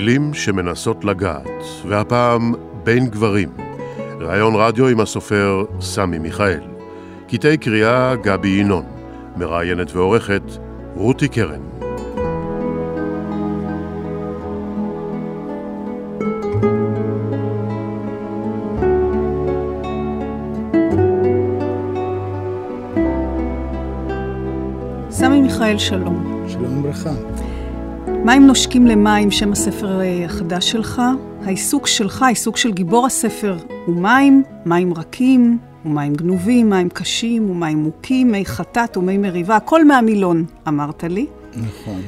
מילים שמנסות לגעת, והפעם בין גברים. ראיון רדיו עם הסופר סמי מיכאל. קטעי קריאה גבי ינון. מראיינת ועורכת רותי קרן. סמי מיכאל, שלום. שלום וברכה. מים נושקים למים, שם הספר אה, החדש שלך. העיסוק שלך, העיסוק של גיבור הספר, הוא מים, מים רכים, ומים גנובים, מים קשים, ומים מוכים, מי חטאת ומי מריבה, הכל מהמילון, אמרת לי. נכון.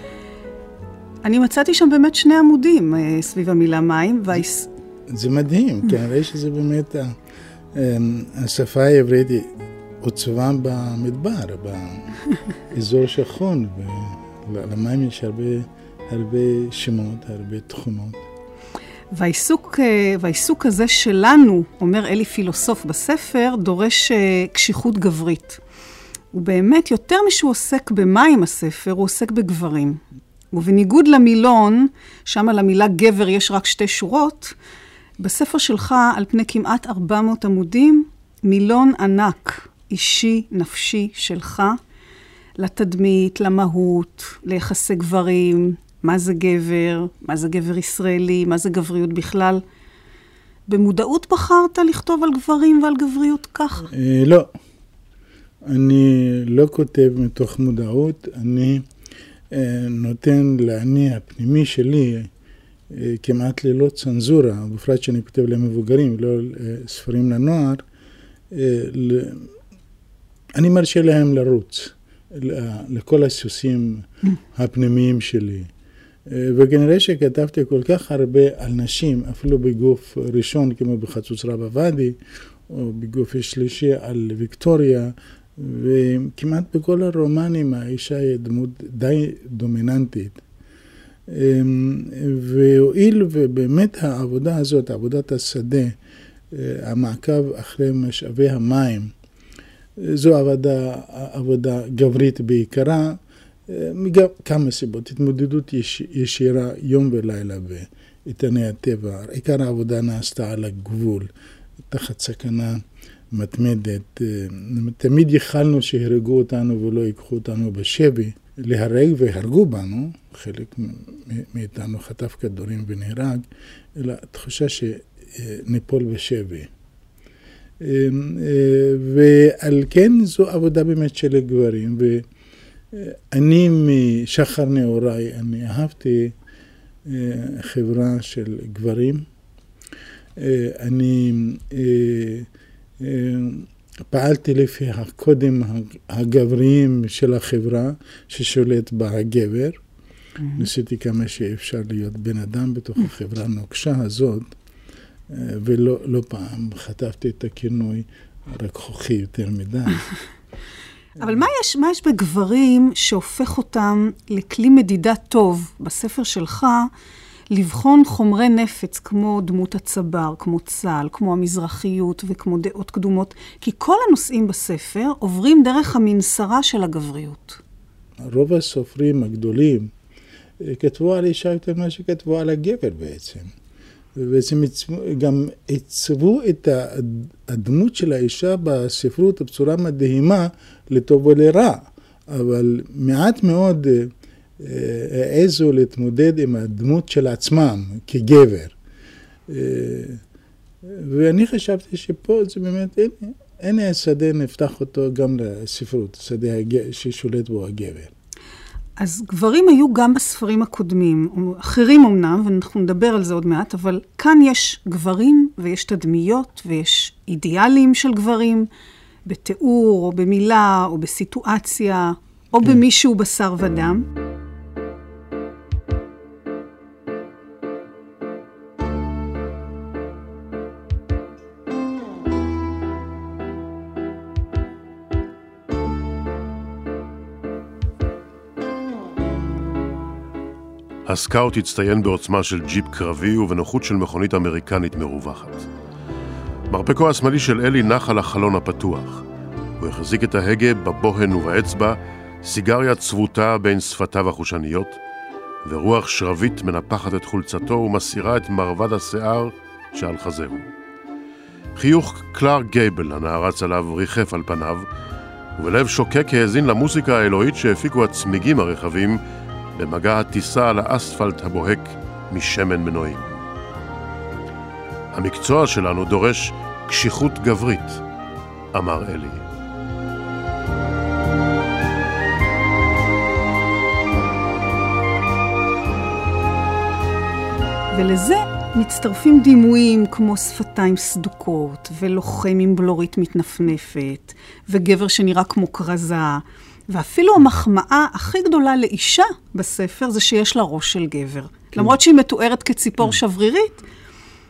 אני מצאתי שם באמת שני עמודים אה, סביב המילה מים, והעיס... זה מדהים, כנראה שזה באמת, אה, השפה העברית עוצבה במדבר, באזור שחון, ולמים יש הרבה, הרבה שמות, הרבה תכונות. והעיסוק, אה, והעיסוק הזה שלנו, אומר אלי פילוסוף בספר, דורש אה, קשיחות גברית. ובאמת, יותר משהוא עוסק במים הספר, הוא עוסק בגברים. ובניגוד למילון, שם על המילה גבר יש רק שתי שורות, בספר שלך, על פני כמעט 400 עמודים, מילון ענק, אישי, נפשי, שלך, לתדמית, למהות, ליחסי גברים, מה זה גבר, מה זה גבר ישראלי, מה זה גבריות בכלל. במודעות בחרת לכתוב על גברים ועל גבריות ככה? אה, לא. אני לא כותב מתוך מודעות, אני אה, נותן לאני הפנימי שלי אה, כמעט ללא צנזורה, בפרט שאני כותב למבוגרים, לא ספרים לנוער, אני מרשה להם לרוץ לכל הסוסים הפנימיים שלי. וכנראה שכתבתי כל כך הרבה על נשים, אפילו בגוף ראשון כמו בחצוץ רבא ואדי, או בגוף שלישי על ויקטוריה, וכמעט בכל הרומנים האישה היא דמות די דומיננטית. והואיל ובאמת העבודה הזאת, עבודת השדה, המעקב אחרי משאבי המים, זו עבודה, עבודה גברית בעיקרה, מגם כמה סיבות, התמודדות יש, ישירה יום ולילה באיתני הטבע, עיקר העבודה נעשתה על הגבול, תחת סכנה מתמדת. תמיד ייחלנו שיהרגו אותנו ולא ייקחו אותנו בשבי, להרג והרגו בנו, חלק מאיתנו חטף כדורים ונהרג, אלא תחושה שניפול בשבי. ועל כן זו עבודה באמת של גברים. אני משחר נעוריי, אני אהבתי חברה של גברים. אני פעלתי לפי הקודים הגבריים של החברה ששולט בה הגבר. ניסיתי כמה שאפשר להיות בן אדם בתוך החברה הנוקשה הזאת. ולא לא פעם חטפתי את הכינוי רכרוכי יותר מדי. אבל מה יש, מה יש בגברים שהופך אותם לכלי מדידה טוב בספר שלך, לבחון חומרי נפץ כמו דמות הצבר, כמו צה"ל, כמו המזרחיות וכמו דעות קדומות? כי כל הנושאים בספר עוברים דרך המנסרה של הגבריות. רוב הסופרים הגדולים אה, כתבו על אישה יותר ממה שכתבו על הגבר בעצם. ובעצם גם עיצבו את הדמות של האישה בספרות בצורה מדהימה, לטוב ולרע, אבל מעט מאוד אה, העזו להתמודד עם הדמות של עצמם כגבר. אה, ואני חשבתי שפה זה באמת, הנה, השדה נפתח אותו גם לספרות, שדה ששולט בו הגבר. אז גברים היו גם בספרים הקודמים, אחרים אמנם, ואנחנו נדבר על זה עוד מעט, אבל כאן יש גברים ויש תדמיות ויש אידיאלים של גברים, בתיאור או במילה או בסיטואציה, או כן. במישהו בשר ודם. הסקאוט הצטיין בעוצמה של ג'יפ קרבי ובנוחות של מכונית אמריקנית מרווחת. מרפקו השמאלי של אלי נח על החלון הפתוח. הוא החזיק את ההגה בבוהן ובאצבע, סיגריה צבוטה בין שפתיו החושניות, ורוח שרבית מנפחת את חולצתו ומסירה את מרבד השיער שעל חזהו. חיוך קלאר גייבל הנערץ עליו ריחף על פניו, ובלב שוקק האזין למוסיקה האלוהית שהפיקו הצמיגים הרחבים במגע הטיסה על האספלט הבוהק משמן מנועים. המקצוע שלנו דורש קשיחות גברית, אמר אלי. ולזה מצטרפים דימויים כמו שפתיים סדוקות, ולוחם עם בלורית מתנפנפת, וגבר שנראה כמו כרזה, ואפילו המחמאה הכי גדולה לאישה בספר זה שיש לה ראש של גבר. כן. למרות שהיא מתוארת כציפור כן. שברירית,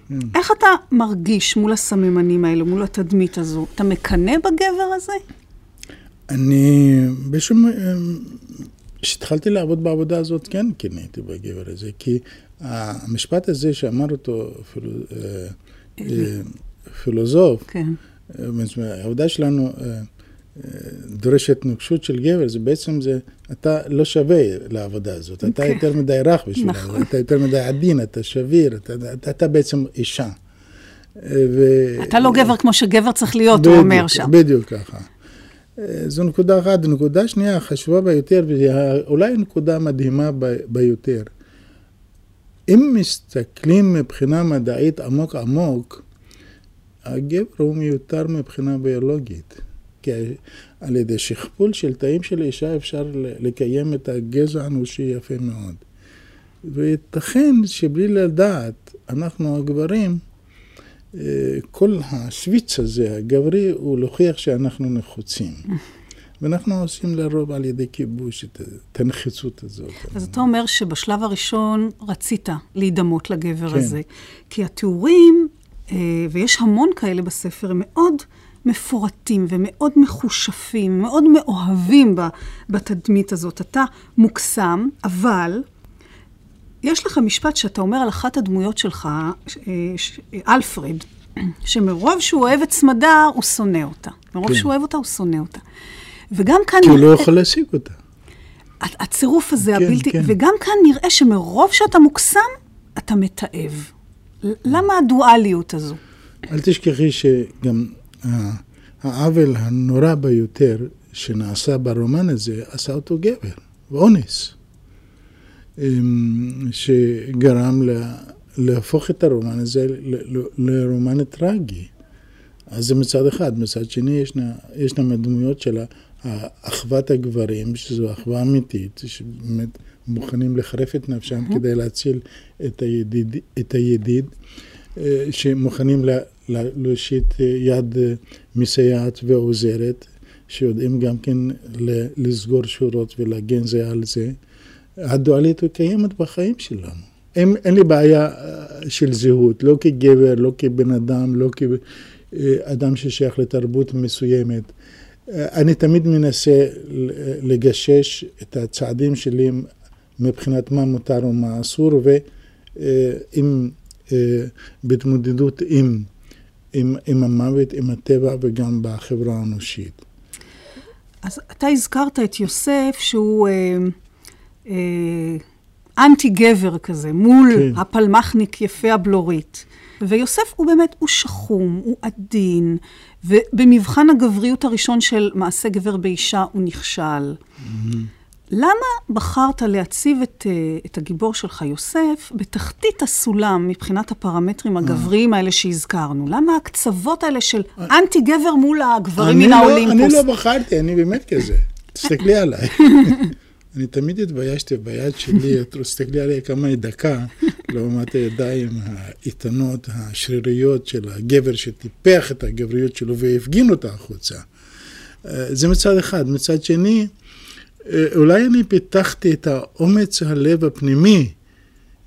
כן. איך אתה מרגיש מול הסממנים האלו, מול התדמית הזו? אתה מקנא בגבר הזה? אני בשום... כשהתחלתי לעבוד בעבודה הזאת, כן קינאתי בגבר הזה, כי המשפט הזה שאמר אותו אפילו, אה, אה, פילוסוף, כן. אה, העבודה שלנו דורשת נוקשות של גבר, זה בעצם זה, אתה לא שווה לעבודה הזאת, אתה אוקיי. יותר מדי רך בשבילה, נכון. אתה יותר מדי עדין, אתה שביר, אתה, אתה, אתה בעצם אישה. ו... אתה לא גבר כמו שגבר צריך להיות, בדיוק, הוא אומר שם. בדיוק ככה. זו נקודה אחת. נקודה שנייה, חשובה ביותר, ואולי נקודה מדהימה ביותר. אם מסתכלים מבחינה מדעית עמוק עמוק, הגבר הוא מיותר מבחינה ביולוגית. כי על ידי שכפול של תאים של אישה אפשר לקיים את הגזע האנושי יפה מאוד. וייתכן שבלי לדעת, אנחנו הגברים, אה, כל השוויץ הזה, הגברי, הוא להוכיח שאנחנו נחוצים. ואנחנו עושים לרוב על ידי כיבוש את הנחיצות הזאת. אז אתה אומר שבשלב הראשון רצית להידמות לגבר כן. הזה. כי התיאורים, אה, ויש המון כאלה בספר, הם מאוד מפורטים ומאוד מחושפים, מאוד מאוהבים בתדמית הזאת. אתה מוקסם, אבל יש לך משפט שאתה אומר על אחת הדמויות שלך, אה, אלפרד, שמרוב שהוא אוהב את סמדר, הוא שונא אותה. מרוב כן. שהוא אוהב אותה, הוא שונא אותה. וגם כאן... כי הוא לא יכול להשיג אותה. הצירוף הזה, כן, הבלתי... כן. וגם כאן נראה שמרוב שאתה מוקסם, אתה מתעב. למה הדואליות הזו? אל תשכחי שגם העוול הנורא ביותר שנעשה ברומן הזה, עשה אותו גבר, ואונס, אמ, שגרם לה, להפוך את הרומן הזה לרומן טרגי. אז זה מצד אחד. מצד שני, ישנה, ישנם הדמויות של אחוות הגברים, שזו אחווה אמיתית, שבאמת מוכנים לחרף את נפשם כדי להציל את הידיד, את הידיד אה, שמוכנים להושיט יד מסייעת ועוזרת, שיודעים גם כן לסגור שורות ולהגן זה על זה. הדואלית קיימת בחיים שלנו. אין, אין לי בעיה אה, של זהות, לא כגבר, לא כבן אדם, לא כאדם ששייך לתרבות מסוימת. אני תמיד מנסה לגשש את הצעדים שלי מבחינת מה מותר ומה אסור, אה, בהתמודדות עם, עם, עם המוות, עם הטבע וגם בחברה האנושית. אז אתה הזכרת את יוסף שהוא אה, אה, אנטי גבר כזה, מול כן. הפלמחניק יפה הבלורית. ויוסף הוא באמת, הוא שחום, הוא עדין, ובמבחן הגבריות הראשון של מעשה גבר באישה הוא נכשל. Mm-hmm. למה בחרת להציב את, אה, את הגיבור שלך, יוסף, בתחתית הסולם מבחינת הפרמטרים הגבריים האלה שהזכרנו? למה הקצוות האלה של אנטי גבר מול הגברים מן לא, האולימפוס? אני לא בחרתי, אני באמת כזה. תסתכלי עליי. אני תמיד התביישתי ביד שלי, תסתכלי עליה כמה היא דקה, לעומת הידיים האיתנות, השריריות של הגבר שטיפח את הגבריות שלו והפגין אותה החוצה. אה, זה מצד אחד. מצד שני, אה, אולי אני פיתחתי את האומץ הלב הפנימי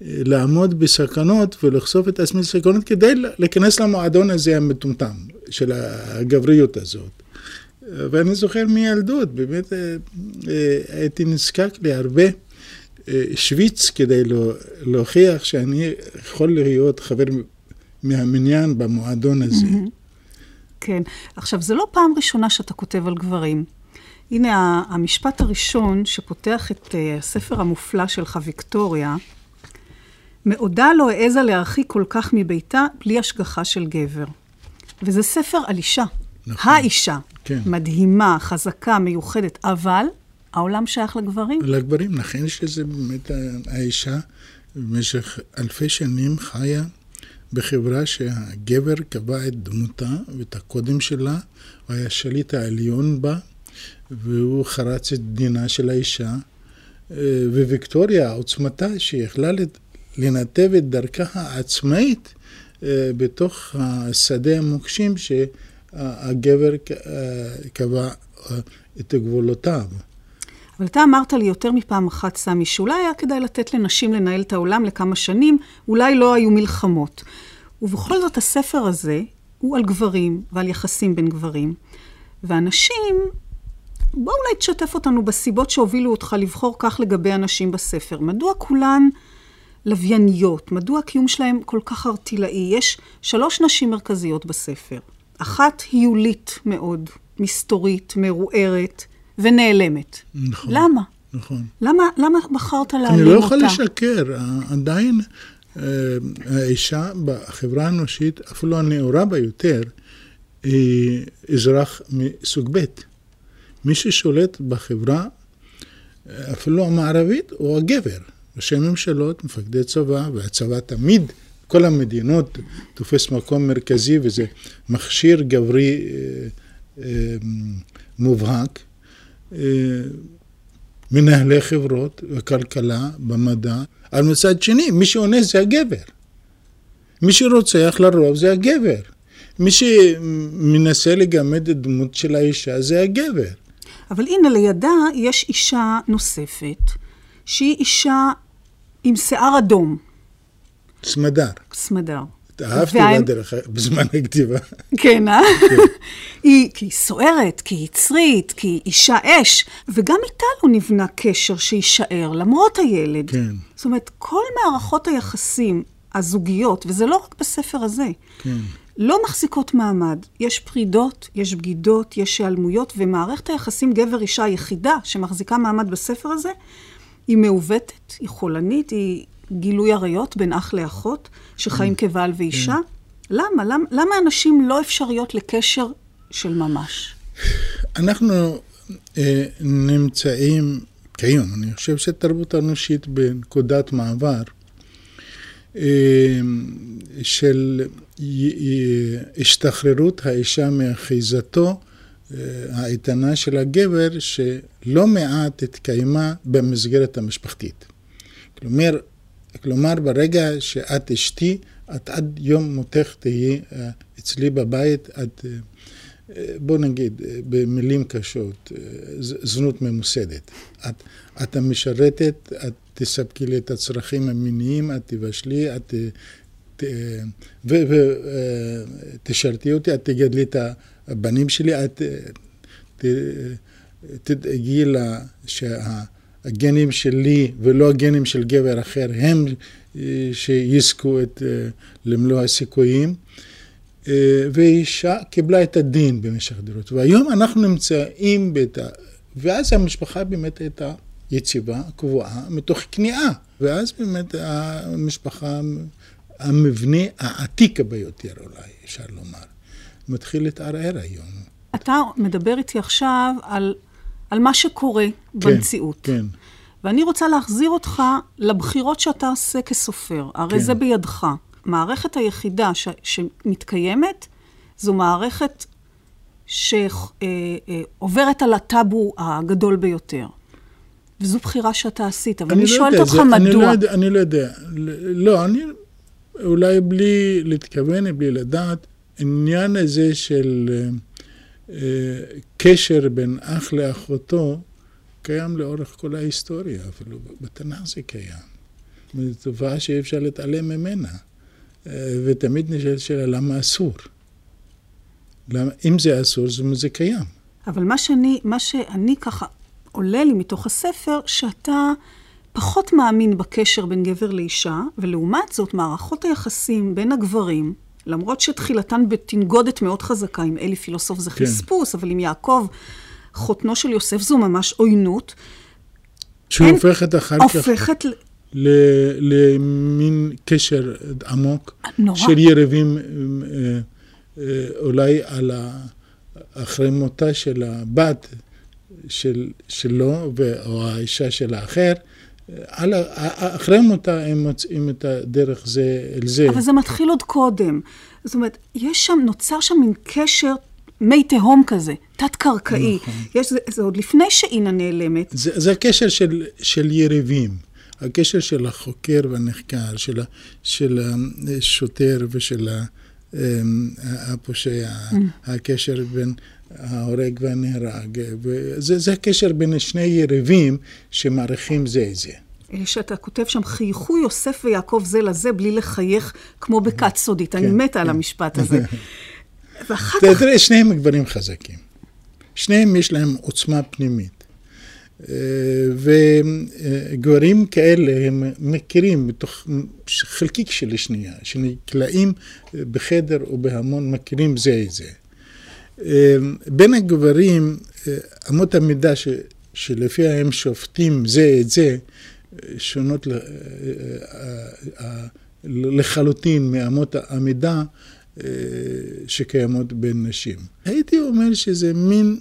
אה, לעמוד בסכנות ולחשוף את עצמי לסכנות כדי להיכנס למועדון הזה המטומטם של הגבריות הזאת. ואני זוכר מילדות, באמת הייתי נזקק להרבה שוויץ כדי להוכיח שאני יכול להיות חבר מהמניין במועדון הזה. כן. עכשיו, זה לא פעם ראשונה שאתה כותב על גברים. הנה המשפט הראשון שפותח את אה, הספר המופלא שלך, ויקטוריה. מעודה לא העזה להרחיק כל כך מביתה בלי השגחה של גבר. וזה ספר על אישה. נכון. האישה. כן. מדהימה, חזקה, מיוחדת, אבל העולם שייך לגברים. לגברים, נכון שזה באמת האישה במשך אלפי שנים חיה בחברה שהגבר קבע את דמותה ואת הקודם שלה, הוא היה השליט העליון בה, והוא חרץ את דינה של האישה. אה, וויקטוריה, עוצמתה, שיכלה לנתב את דרכה העצמאית אה, בתוך השדה המוקשים שהגבר אה, קבע את גבולותיו. אבל אתה אמרת לי יותר מפעם אחת, סמי, שאולי היה כדאי לתת לנשים לנהל את העולם לכמה שנים, אולי לא היו מלחמות. ובכל זאת, הספר הזה הוא על גברים ועל יחסים בין גברים. ואנשים, בוא אולי תשתף אותנו בסיבות שהובילו אותך לבחור כך לגבי הנשים בספר. מדוע כולן לווייניות? מדוע הקיום שלהם כל כך ארטילאי? יש שלוש נשים מרכזיות בספר. אחת היולית מאוד, מסתורית, מעורערת. ונעלמת. נכון. למה? נכון. למה, למה בחרת להעלים אותה? אני לא יכול לשקר, עדיין אה, האישה בחברה האנושית, אפילו הנאורה ביותר, היא אזרח מסוג ב'. מי ששולט בחברה, אפילו המערבית, הוא הגבר. ראשי ממשלות, מפקדי צבא, והצבא תמיד, כל המדינות, תופס מקום מרכזי, וזה מכשיר גברי אה, אה, מובהק. מנהלי חברות וכלכלה במדע, אבל מצד שני, מי שעונה זה הגבר. מי שרוצח לרוב זה הגבר. מי שמנסה לגמד את דמות של האישה זה הגבר. אבל הנה לידה יש אישה נוספת, שהיא אישה עם שיער אדום. סמדר. סמדר. אהבתי בה דרך בזמן הכתיבה. כן, אה? כן. היא, כי היא סוערת, כי היא יצרית, כי היא אישה אש, וגם איתה לא נבנה קשר שיישאר, למרות הילד. כן. זאת אומרת, כל מערכות היחסים הזוגיות, וזה לא רק בספר הזה, כן. לא מחזיקות מעמד. יש פרידות, יש בגידות, יש היעלמויות, ומערכת היחסים גבר-אישה היחידה שמחזיקה מעמד בספר הזה, היא מעוותת, היא חולנית, היא גילוי עריות בין אח לאחות, שחיים כן. כבעל ואישה. כן. למה? למה? למה אנשים לא אפשריות לקשר של ממש? אנחנו אה, נמצאים כיום, אני חושב שתרבות האנושית בנקודת מעבר אה, של השתחררות האישה מאחיזתו אה, האיתנה של הגבר, שלא מעט התקיימה במסגרת המשפחתית. כלומר, כלומר, ברגע שאת אשתי, את עד יום מותך תהיי אה, אצלי בבית, את, אה, בוא נגיד, במילים קשות, זנות ממוסדת. את, את המשרתת, את תספקי לי את הצרכים המיניים, את תבשלי, את ותשרתי אותי, את תגדלי את הבנים שלי, את תדאגי לה שה... הגנים שלי ולא הגנים של גבר אחר הם אה, שיזכו את, אה, למלוא הסיכויים. אה, ואישה קיבלה את הדין במשך דורות. והיום אנחנו נמצאים בת... ואז המשפחה באמת הייתה יציבה, קבועה, מתוך כניעה. ואז באמת המשפחה, המבנה העתיק ביותר אולי, אפשר לומר, מתחיל להתערער היום. אתה מדבר איתי עכשיו על על מה שקורה כן, במציאות. כן. ואני רוצה להחזיר אותך לבחירות שאתה עושה כסופר. הרי כן. זה בידך. מערכת היחידה ש, שמתקיימת, זו מערכת שעוברת על הטאבו הגדול ביותר. וזו בחירה שאתה עשית, אבל אני, אני לא שואלת אותך זה, מדוע. אני לא, יודע, אני לא יודע. לא, אני אולי בלי להתכוון, בלי לדעת, עניין הזה של... קשר בין אח לאחותו קיים לאורך כל ההיסטוריה, אפילו בתנ"ך זה קיים. זו תופעה שאי אפשר להתעלם ממנה. ותמיד נשאלת שאלה, למה אסור? למה, אם זה אסור, זאת אומרת זה קיים. אבל מה שאני, מה שאני ככה עולה לי מתוך הספר, שאתה פחות מאמין בקשר בין גבר לאישה, ולעומת זאת, מערכות היחסים בין הגברים, למרות שתחילתן בתנגודת מאוד חזקה, עם אלי פילוסוף זה כן. חספוס, אבל עם יעקב חותנו של יוסף, זו ממש עוינות. שהופכת אחר כך... הופכת... למין קשר עמוק. נורא. של יריבים אולי על ה... אחרי מותה של הבת של, שלו, או האישה של האחר, על, אחרי מותה הם מוצאים את הדרך זה אל זה. אבל זה מתחיל עוד קודם. זאת אומרת, יש שם, נוצר שם מין קשר מי תהום כזה, תת-קרקעי. נכון. יש, זה, זה עוד לפני שאינה נעלמת. זה, זה הקשר של, של יריבים. הקשר של החוקר והנחקר, של, של השוטר ושל הפושע, mm. הקשר בין ההורג והנהרג. זה, זה הקשר בין שני יריבים שמעריכים זה את זה. שאתה כותב שם, חייכו יוסף ויעקב זה לזה בלי לחייך כמו בכת סודית. כן, אני מתה כן. על המשפט הזה. ואחר כך... תראה, שניהם גברים חזקים. שניהם יש להם עוצמה פנימית. וגברים כאלה הם מכירים בתוך חלקיק של שנייה, שנקלעים בחדר או בהמון, מכירים זה את זה. בין הגברים, אמות המידה ש, שלפיה הם שופטים זה את זה, שונות לחלוטין מאמות המידה שקיימות בין נשים. הייתי אומר שזה מין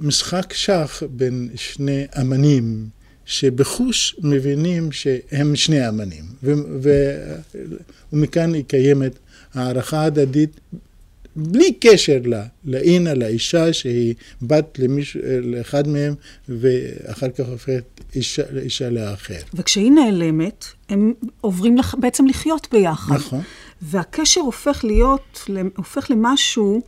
משחק שח בין שני אמנים, שבחוש מבינים שהם שני אמנים, ומכאן היא קיימת הערכה הדדית בלי קשר לה, לאינה, לאישה שהיא בת למיש, לאחד מהם, ואחר כך הופכת אישה, אישה לאחר. וכשהיא נעלמת, הם עוברים לח, בעצם לחיות ביחד. נכון. והקשר הופך להיות, הופך למשהו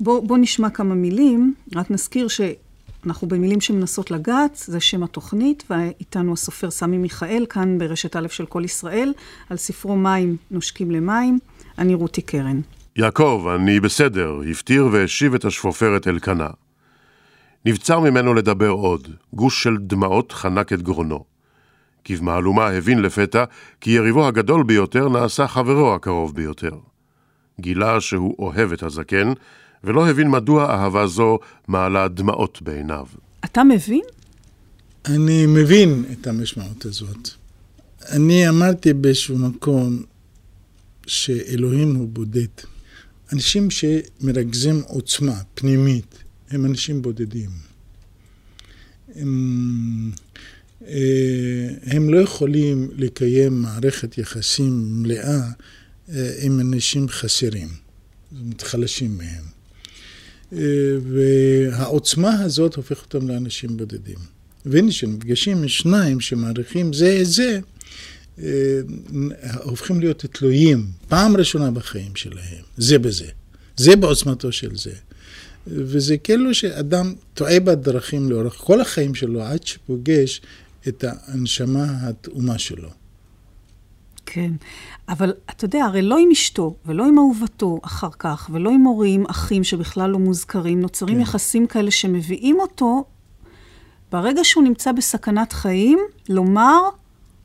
בואו בוא נשמע כמה מילים, רק נזכיר שאנחנו במילים שמנסות לגעת, זה שם התוכנית, ואיתנו הסופר סמי מיכאל, כאן ברשת א' של כל ישראל, על ספרו מים נושקים למים. אני רותי קרן. יעקב, אני בסדר, הפטיר והשיב את השפופרת אל קנה. נבצר ממנו לדבר עוד, גוש של דמעות חנק את גרונו. כבמהלומה הבין לפתע כי יריבו הגדול ביותר נעשה חברו הקרוב ביותר. גילה שהוא אוהב את הזקן, ולא הבין מדוע אהבה זו מעלה דמעות בעיניו. אתה מבין? אני מבין את המשמעות הזאת. אני אמרתי באיזשהו מקום שאלוהים הוא בודד. אנשים שמרכזים עוצמה פנימית הם אנשים בודדים. הם, אה, הם לא יכולים לקיים מערכת יחסים מלאה אה, עם אנשים חסרים, זאת אומרת חלשים מהם. והעוצמה הזאת הופכת אותם לאנשים בודדים. והנה כשנפגשים שניים שמעריכים זה את זה, אה, הופכים להיות תלויים פעם ראשונה בחיים שלהם, זה בזה. זה בעוצמתו של זה. וזה כאילו שאדם טועה בדרכים לאורך כל החיים שלו עד שפוגש את הנשמה התאומה שלו. כן, אבל אתה יודע, הרי לא עם אשתו, ולא עם אהובתו אחר כך, ולא עם הורים, אחים שבכלל לא מוזכרים, נוצרים כן. יחסים כאלה שמביאים אותו, ברגע שהוא נמצא בסכנת חיים, לומר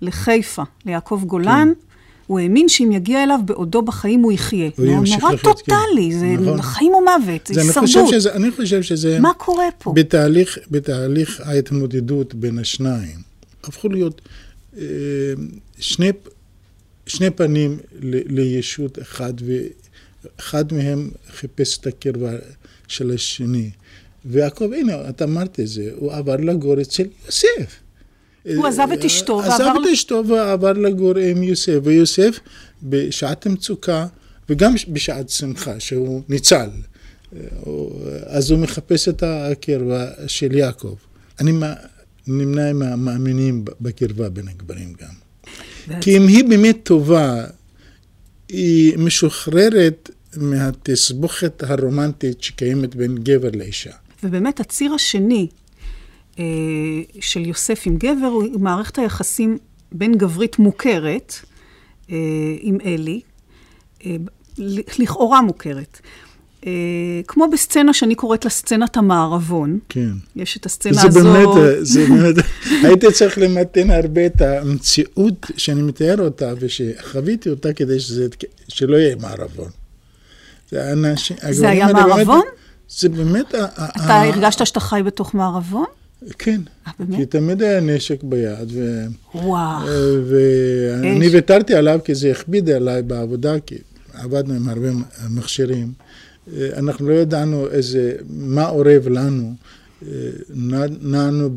לחיפה, ליעקב גולן, כן. הוא האמין שאם יגיע אליו בעודו בחיים הוא יחיה. הוא ימשיך לחיות, נורא טוטאלי, כן. זה נכון. חיים או מוות, זה הישרדות. אני חושב שזה... מה קורה פה? בתהליך, בתהליך ההתמודדות בין השניים, הפכו להיות אה, שני... שני פנים לישות אחד, ואחד מהם חיפש את הקרבה של השני. ויעקב, הנה, את אמרת את זה, הוא עבר לגור אצל יוסף. הוא עזב את אשתו ועבר... עזב את אשתו ועבר לגור עם יוסף, ויוסף בשעת מצוקה וגם בשעת שמחה, שהוא ניצל. אז הוא מחפש את הקרבה של יעקב. אני נמנה עם המאמינים בקרבה בין הגברים גם. כי אם היא באמת טובה, היא משוחררת מהתסבוכת הרומנטית שקיימת בין גבר לאישה. ובאמת הציר השני אה, של יוסף עם גבר הוא מערכת היחסים בין גברית מוכרת אה, עם אלי, אה, לכאורה מוכרת. אה, כמו בסצנה שאני קוראת לה סצנת המערבון. כן. יש את הסצנה זה הזו. באמת, זה באמת, הייתי צריך למתן הרבה את המציאות שאני מתאר אותה ושחוויתי אותה כדי שזה, שלא יהיה מערבון. זה, אנשים, זה היה מערבון? באמת, זה באמת... אתה הרגשת שאתה חי בתוך מערבון? כן. אה? כי תמיד היה נשק ביד, ו... וואו. ואני ויתרתי עליו כי זה הכביד עליי בעבודה, כי עבדנו עם הרבה מכשירים. אנחנו לא ידענו איזה, מה אורב לנו. נענו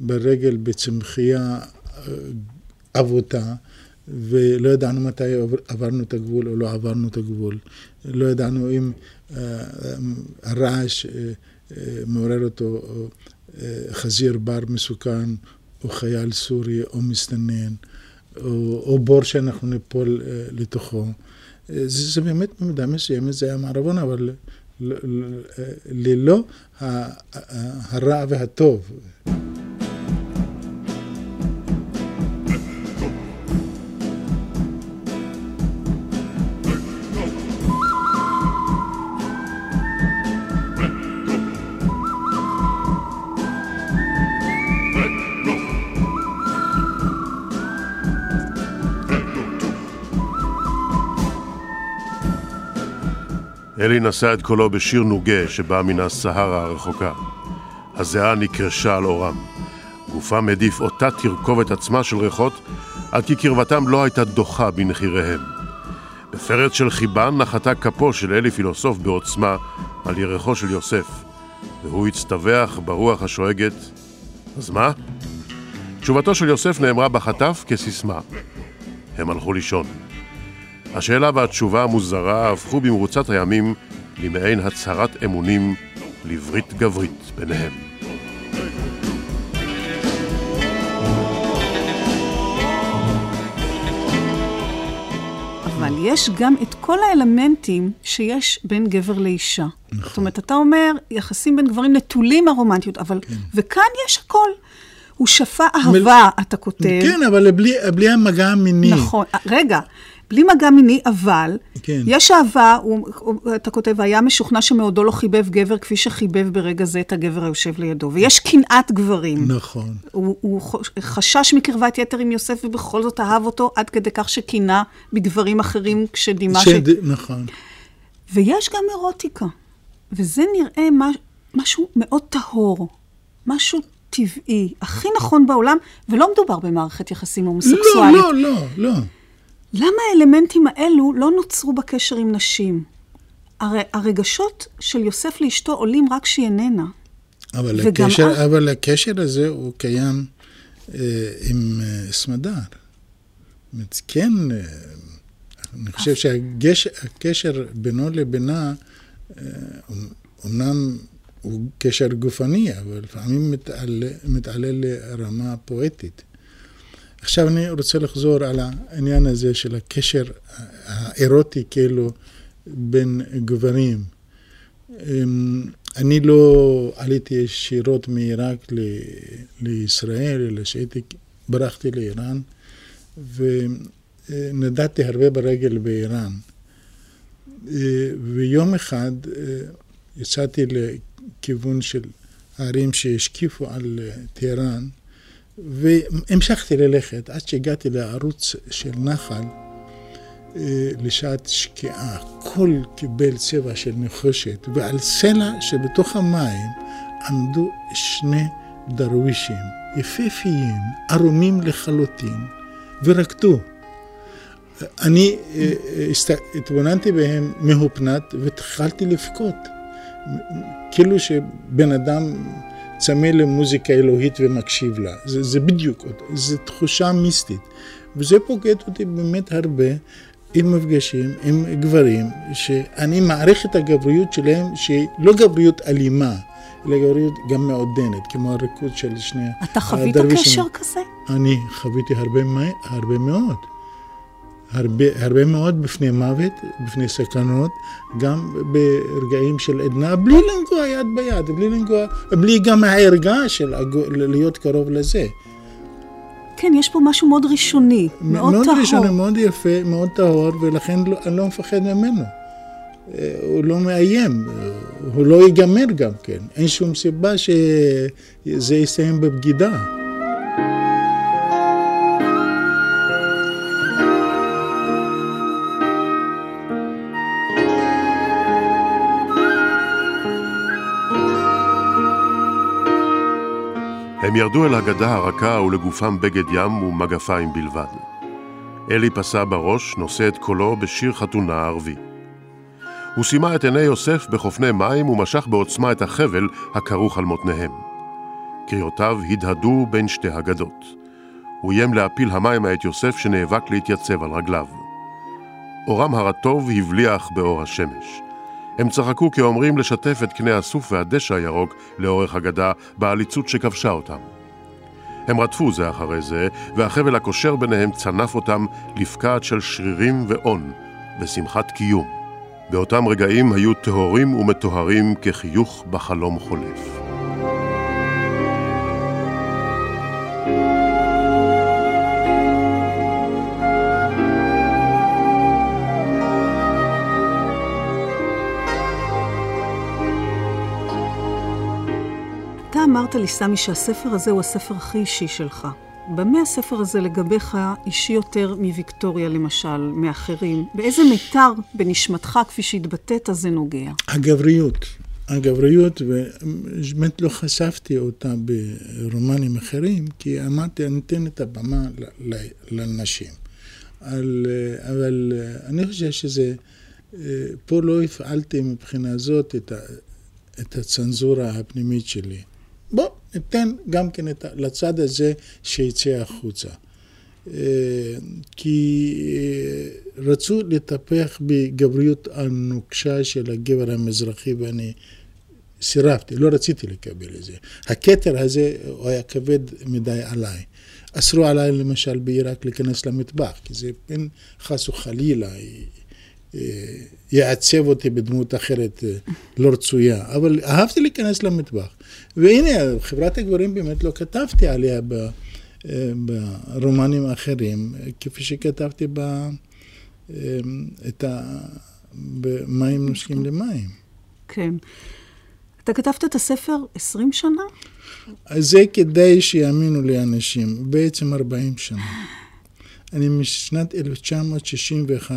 ברגל בצמחייה אבותה, ולא ידענו מתי עברנו את הגבול או לא עברנו את הגבול. לא ידענו אם הרעש מעורר אותו חזיר בר מסוכן, או חייל סורי, או מסתנן, או, או בור שאנחנו ניפול לתוכו. זה, זה באמת במידה מסוימת, זה היה מערבון, אבל ללא הרע והטוב. אלי נשא את קולו בשיר נוגה שבא מן הסהרה הרחוקה. הזיעה נקרשה על אורם. גופם העדיף אותה תרכובת עצמה של ריחות, עד כי קרבתם לא הייתה דוחה בנחיריהם. בפרץ של חיבה נחתה כפו של אלי פילוסוף בעוצמה על ירחו של יוסף, והוא הצטווח ברוח השואגת, אז מה? תשובתו של יוסף נאמרה בחטף כסיסמה. הם הלכו לישון. השאלה והתשובה המוזרה הפכו במרוצת הימים למעין הצהרת אמונים לברית גברית ביניהם. אבל יש גם את כל האלמנטים שיש בין גבר לאישה. נכון. זאת אומרת, אתה אומר, יחסים בין גברים נטולים מהרומנטיות, אבל... כן. וכאן יש הכל. הוא שפע אהבה, מ... אתה כותב. כן, אבל בלי, בלי המגע המיני. נכון. רגע, בלי מגע מיני, אבל כן. יש אהבה, הוא, הוא, אתה כותב, היה משוכנע שמאודו לא חיבב גבר כפי שחיבב ברגע זה את הגבר היושב לידו. ויש קנאת גברים. נכון. הוא, הוא חשש מקרבת יתר עם יוסף, ובכל זאת אהב אותו עד כדי כך שקינה בדברים אחרים כשדימה שד... ש... נכון. ויש גם אירוטיקה. וזה נראה מה, משהו מאוד טהור. משהו טבעי, הכי נכון בעולם, ולא מדובר במערכת יחסים הומוסקסואלית. לא, לא, לא, לא. למה האלמנטים האלו לא נוצרו בקשר עם נשים? הרי הרגשות של יוסף לאשתו עולים רק כשהיא איננה. אבל, הקשר, אח... אבל הקשר הזה הוא קיים אה, עם אה, סמדר. כן, אה, אני חושב שהקשר בינו לבינה, אה, אמנם הוא קשר גופני, אבל לפעמים מתעלה, מתעלה לרמה פואטית. עכשיו אני רוצה לחזור על העניין הזה של הקשר האירוטי כאילו בין גברים. אמ, אני לא עליתי ישירות מעיראק לישראל, אלא שהייתי, ברחתי לאיראן, ונדדתי הרבה ברגל באיראן. ויום אחד יצאתי לכיוון של הערים שהשקיפו על טהרן, והמשכתי ללכת עד שהגעתי לערוץ של נחל אה, לשעת שקיעה. הכל קיבל צבע של נחושת, ועל סלע שבתוך המים עמדו שני דרווישים יפהפיים, ערומים לחלוטין, ורקדו. אני אה, אה, התבוננתי בהם מהופנת והתחלתי לבכות. כאילו שבן אדם צמא למוזיקה אלוהית ומקשיב לה. זה, זה בדיוק, זו תחושה מיסטית. וזה פוקד אותי באמת הרבה עם מפגשים עם גברים, שאני מעריך את הגבריות שלהם, שהיא לא גבריות אלימה, אלא גבריות גם מעודנת, כמו הריקוד של שני הדרווישים. אתה חווית קשר כזה? אני חוויתי הרבה, הרבה מאוד. הרבה, הרבה מאוד בפני מוות, בפני סכנות, גם ברגעים של עדנה, בלי לנגוע יד ביד, בלי לנגוע, בלי גם הערגה של להיות קרוב לזה. כן, יש פה משהו מאוד ראשוני, מאוד, מאוד טהור. מאוד ראשוני, מאוד יפה, מאוד טהור, ולכן לא, אני לא מפחד ממנו. אה, הוא לא מאיים, הוא לא ייגמר גם כן. אין שום סיבה שזה יסתיים בבגידה. הם ירדו אל הגדה הרכה ולגופם בגד ים ומגפיים בלבד. אלי פסע בראש, נושא את קולו בשיר חתונה ערבי. הוא סימה את עיני יוסף בחופני מים ומשך בעוצמה את החבל הכרוך על מותניהם. קריאותיו הדהדו בין שתי הגדות. הוא איים להפיל המימה את יוסף שנאבק להתייצב על רגליו. אורם הרטוב הבליח באור השמש. הם צחקו כאומרים לשתף את קנה הסוף והדשא הירוק לאורך הגדה בעליצות שכבשה אותם. הם רדפו זה אחרי זה, והחבל הקושר ביניהם צנף אותם לפקעת של שרירים ואון, ושמחת קיום. באותם רגעים היו טהורים ומטוהרים כחיוך בחלום חולף. אמרת לי, סמי, שהספר הזה הוא הספר הכי אישי שלך. במה הספר הזה לגביך אישי יותר מוויקטוריה למשל, מאחרים? באיזה מיתר בנשמתך, כפי שהתבטאת, זה נוגע? הגבריות. הגבריות, ובאמת לא חשפתי אותה ברומנים אחרים, כי אמרתי, אני אתן את הבמה לנשים. אבל, אבל אני חושב שזה, פה לא הפעלתי מבחינה זאת את, ה, את הצנזורה הפנימית שלי. בוא ניתן גם כן את, לצד הזה שיצא החוצה. כי רצו לטפח בגבריות הנוקשה של הגבר המזרחי ואני סירבתי, לא רציתי לקבל את זה. הכתר הזה הוא היה כבד מדי עליי. אסרו עליי למשל בעיראק להיכנס למטבח, כי זה בין חס וחלילה יעצב אותי בדמות אחרת לא רצויה, אבל אהבתי להיכנס למטבח. והנה, חברת הגברים באמת לא כתבתי עליה ב, ברומנים האחרים, כפי שכתבתי ב, את ה... במים נושקים למים. כן. אתה כתבת את הספר 20 שנה? זה כדי שיאמינו לי אנשים, בעצם 40 שנה. אני משנת 1961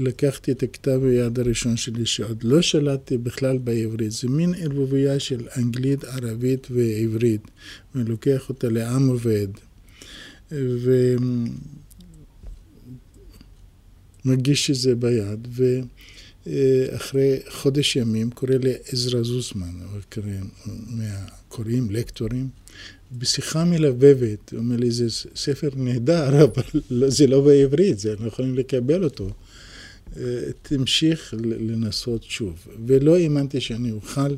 לקחתי את הכתב היד הראשון שלי, שעוד לא שלטתי בכלל בעברית. זה מין ערבוביה של אנגלית, ערבית ועברית. ואני לוקח אותה לעם עובד. ומגיש את זה ביד, ואחרי חודש ימים קורא לי עזרא זוסמן, מהקוראים, לקטורים. בשיחה מלבבת, הוא אומר לי, זה ספר נהדר, אבל זה לא בעברית, זה, אנחנו יכולים לקבל אותו. תמשיך לנסות שוב. ולא האמנתי שאני אוכל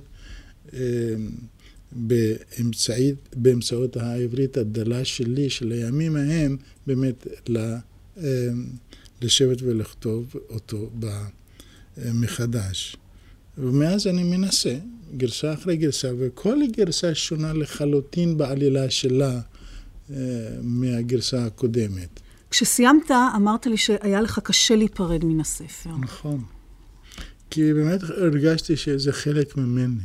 באמצעית, באמצעות העברית הדלה שלי, של הימים ההם, באמת לשבת ולכתוב אותו מחדש. ומאז אני מנסה, גרסה אחרי גרסה, וכל גרסה שונה לחלוטין בעלילה שלה מהגרסה הקודמת. כשסיימת, אמרת לי שהיה לך קשה להיפרד מן הספר. נכון. כי באמת הרגשתי שזה חלק ממני.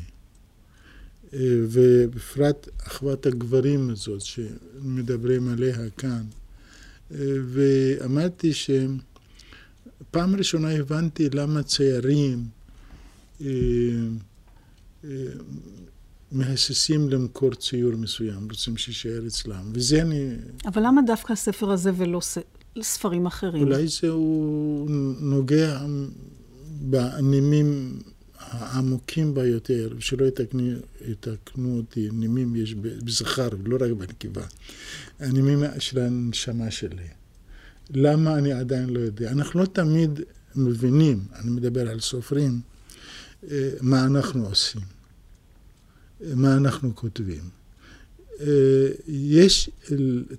ובפרט אחוות הגברים הזאת שמדברים עליה כאן. ואמרתי שפעם ראשונה הבנתי למה ציירים מהססים למכור ציור מסוים, רוצים שישאר אצלם, וזה אני... אבל למה דווקא הספר הזה ולא ס... ספרים אחרים? אולי הוא נוגע בנימים העמוקים ביותר, שלא יתקנו, יתקנו אותי, נימים יש בזכר, לא רק בנקבה. הנימים של הנשמה שלי. למה אני עדיין לא יודע? אנחנו לא תמיד מבינים, אני מדבר על סופרים, מה אנחנו עושים. מה אנחנו כותבים. יש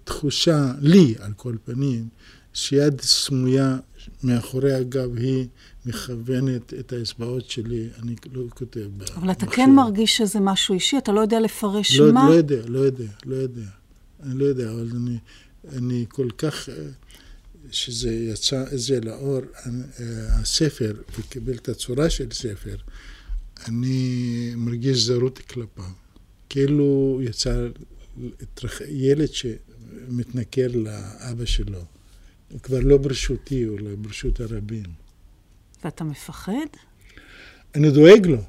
תחושה, לי על כל פנים, שיד סמויה מאחורי הגב היא מכוונת את האצבעות שלי, אני לא כותב במחשב. אבל אתה כן מרגיש שזה משהו אישי? אתה לא יודע לפרש לא, מה? לא יודע, לא יודע, לא יודע. אני לא יודע, אבל אני, אני כל כך, שזה יצא זה לאור, הספר, וקיבל את הצורה של ספר, אני מרגיש זרות כלפיו. כאילו יצא ילד שמתנכר לאבא שלו. הוא כבר לא ברשותי, הוא לא ברשות הרבים. ואתה מפחד? אני דואג לו.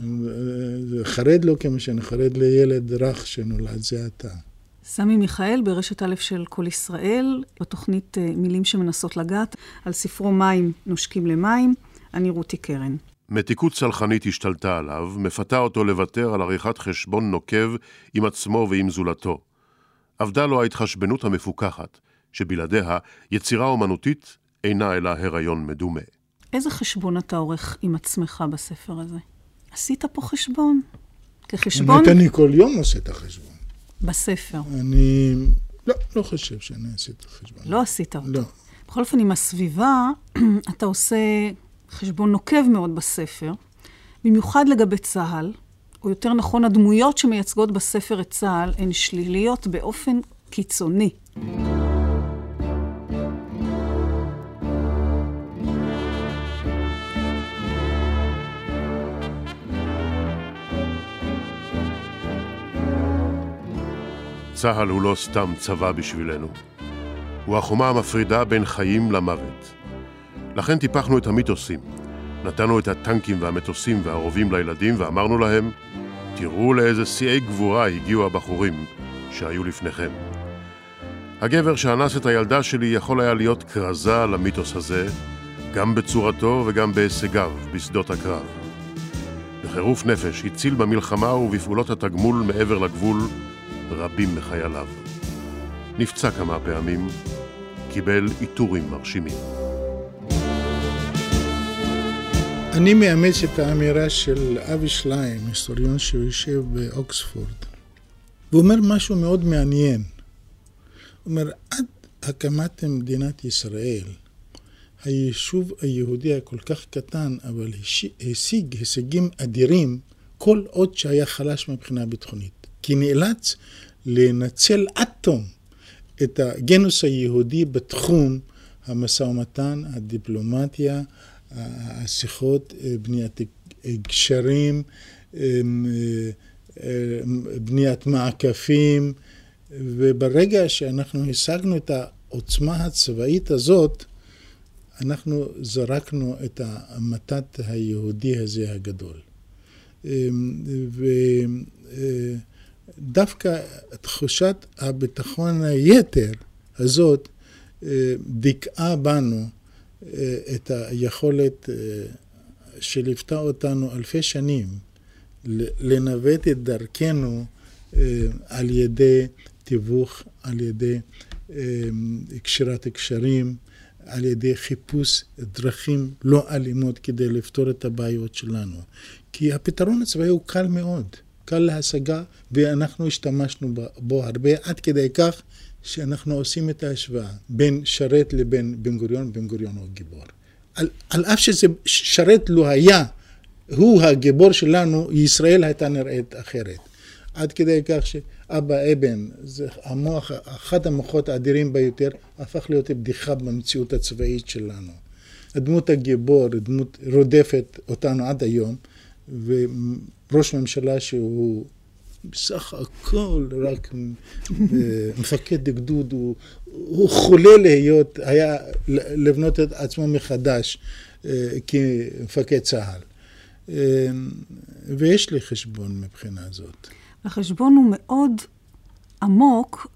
דואג. חרד לו כמו שאני חרד לילד רך שנולד זה עתה. סמי מיכאל ברשת א' של כל ישראל, בתוכנית אה, מילים שמנסות לגעת, על ספרו מים נושקים למים. אני רותי קרן. מתיקות צלחנית השתלטה עליו, מפתה אותו לוותר על עריכת חשבון נוקב עם עצמו ועם זולתו. אבדה לו ההתחשבנות המפוקחת, שבלעדיה יצירה אומנותית אינה אלא הריון מדומה. איזה חשבון אתה עורך עם עצמך בספר הזה? עשית פה חשבון? כחשבון? אני כל יום עושה את החשבון. בספר. אני לא, לא חושב שאני עשיתי חשבון. לא עשית אותו. לא. בכל אופן, עם הסביבה, אתה עושה חשבון נוקב מאוד בספר, במיוחד לגבי צה"ל, או יותר נכון, הדמויות שמייצגות בספר את צה"ל הן שליליות באופן קיצוני. צה"ל הוא לא סתם צבא בשבילנו. הוא החומה המפרידה בין חיים למוות. לכן טיפחנו את המיתוסים. נתנו את הטנקים והמטוסים והרובים לילדים ואמרנו להם, תראו לאיזה שיאי גבורה הגיעו הבחורים שהיו לפניכם. הגבר שאנס את הילדה שלי יכול היה להיות כרזה למיתוס הזה, גם בצורתו וגם בהישגיו בשדות הקרב. בחירוף נפש הציל במלחמה ובפעולות התגמול מעבר לגבול רבים מחייליו. נפצע כמה פעמים, קיבל עיטורים מרשימים. אני מאמץ את האמירה של אבי שליים, היסטוריון שיושב באוקספורד. והוא אומר משהו מאוד מעניין. הוא אומר, עד הקמת מדינת ישראל, היישוב היהודי היה כל כך קטן, אבל השיג הישגים אדירים כל עוד שהיה חלש מבחינה ביטחונית. כי נאלץ לנצל עד תום את הגנוס היהודי בתחום המשא ומתן, הדיפלומטיה, השיחות, בניית גשרים, בניית מעקפים, וברגע שאנחנו השגנו את העוצמה הצבאית הזאת, אנחנו זרקנו את המתת היהודי הזה הגדול. ודווקא תחושת הביטחון היתר הזאת דיכאה בנו את היכולת שליוותה אותנו אלפי שנים לנווט את דרכנו על ידי תיווך, על ידי קשירת קשרים, על ידי חיפוש דרכים לא אלימות כדי לפתור את הבעיות שלנו. כי הפתרון הצבאי הוא קל מאוד, קל להשגה, ואנחנו השתמשנו בו הרבה, עד כדי כך שאנחנו עושים את ההשוואה בין שרת לבין בן גוריון, בן גוריון הוא גיבור. על, על אף שזה שרת לו היה, הוא הגיבור שלנו, ישראל הייתה נראית אחרת. עד כדי כך שאבא אבן, זה המוח, אחד המוחות האדירים ביותר, הפך להיות בדיחה במציאות הצבאית שלנו. הדמות הגיבור, דמות רודפת אותנו עד היום, וראש ממשלה שהוא בסך הכל רק מפקד גדוד, הוא, הוא חולה להיות, היה לבנות את עצמו מחדש כמפקד צה"ל. ויש לי חשבון מבחינה זאת. החשבון הוא מאוד עמוק,